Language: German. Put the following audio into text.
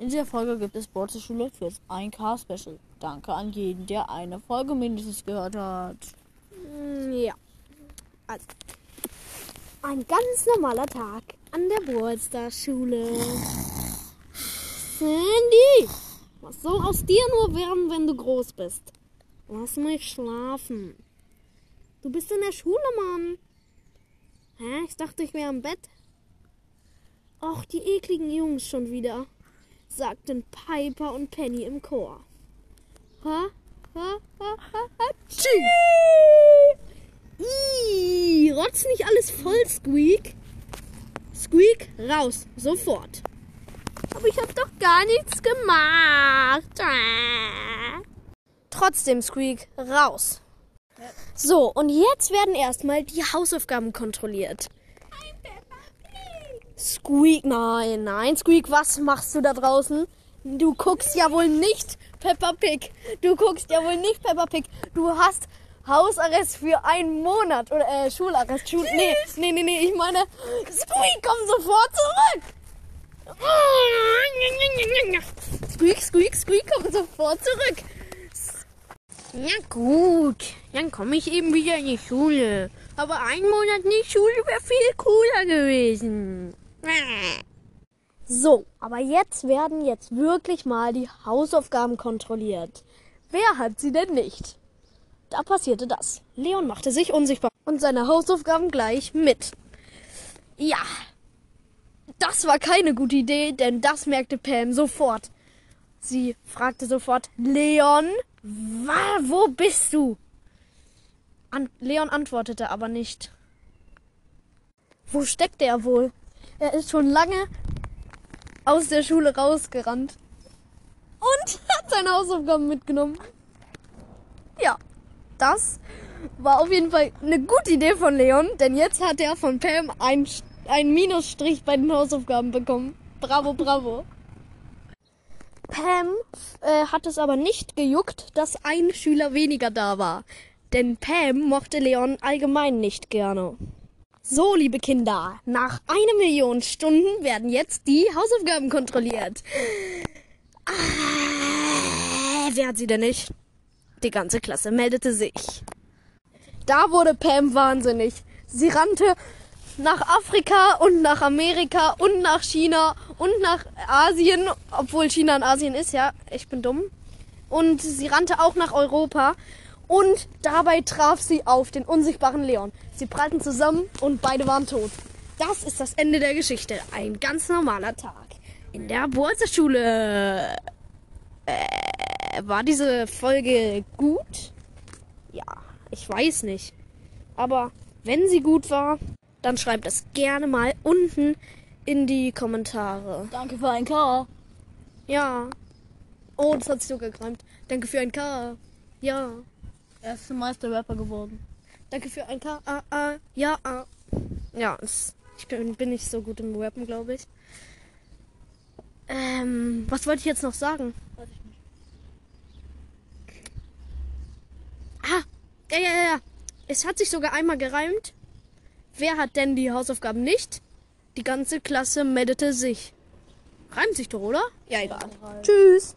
In dieser Folge gibt es Bordschule fürs 1K Special. Danke an jeden, der eine Folge mindestens gehört hat. Mm, Ja. Also, ein ganz normaler Tag an der Burgstars-Schule. Sandy, was soll aus dir nur werden, wenn du groß bist? Lass mich schlafen. Du bist in der Schule, Mann. Hä? Ich dachte, ich wäre im Bett. Ach, die ekligen Jungs schon wieder, sagten Piper und Penny im Chor. Ha? Ha? Ha? Ha? ha tschü. Ih, rotz nicht alles voll, Squeak. Squeak, raus, sofort. Aber ich hab doch gar nichts gemacht. Trotzdem, Squeak, raus. So, und jetzt werden erstmal die Hausaufgaben kontrolliert. Squeak, nein, nein, Squeak, was machst du da draußen? Du guckst ja wohl nicht Peppa Pig. Du guckst ja wohl nicht Peppa Pig. Du hast Hausarrest für einen Monat oder äh, Schularrest. Schul nee, nee, nee, nee, ich meine, Squeak, komm sofort zurück. Squeak, Squeak, Squeak, komm sofort zurück. Ja gut, dann komme ich eben wieder in die Schule. Aber ein Monat nicht Schule wäre viel cooler gewesen. So, aber jetzt werden jetzt wirklich mal die Hausaufgaben kontrolliert. Wer hat sie denn nicht? Da passierte das. Leon machte sich unsichtbar und seine Hausaufgaben gleich mit. Ja, das war keine gute Idee, denn das merkte Pam sofort. Sie fragte sofort, Leon, wa, wo bist du? An Leon antwortete aber nicht. Wo steckt er wohl? Er ist schon lange aus der Schule rausgerannt und hat seine Hausaufgaben mitgenommen. Ja, das war auf jeden Fall eine gute Idee von Leon, denn jetzt hat er von Pam einen, einen Minusstrich bei den Hausaufgaben bekommen. Bravo, bravo. Pam äh, hat es aber nicht gejuckt, dass ein Schüler weniger da war. Denn Pam mochte Leon allgemein nicht gerne. So, liebe Kinder, nach einer Million Stunden werden jetzt die Hausaufgaben kontrolliert. Ah, wer hat sie denn nicht? Die ganze Klasse meldete sich. Da wurde Pam wahnsinnig. Sie rannte nach Afrika und nach Amerika und nach China und nach Asien, obwohl China in Asien ist, ja, ich bin dumm. Und sie rannte auch nach Europa und dabei traf sie auf den unsichtbaren Leon. Sie prallten zusammen und beide waren tot. Das ist das Ende der Geschichte. Ein ganz normaler Tag in der Burserschule. Äh, war diese Folge gut? Ja, ich weiß nicht. Aber wenn sie gut war, dann schreibt es gerne mal unten in die Kommentare. Danke für ein K. Ja. Oh, das hat sich so gereimt. Danke für ein K. Ja. Er ist Meisterrapper geworden. Danke für ein K. A, A. Ja, A. Ja, es, ich bin, bin nicht so gut im Rappen, glaube ich. Ähm, was wollte ich jetzt noch sagen? Weiß ich nicht. Ah, ja, ja, ja, ja. Es hat sich sogar einmal gereimt. Wer hat denn die Hausaufgaben nicht? Die ganze Klasse meldete sich. Reimt sich doch, oder? Ja, egal. Tschüss.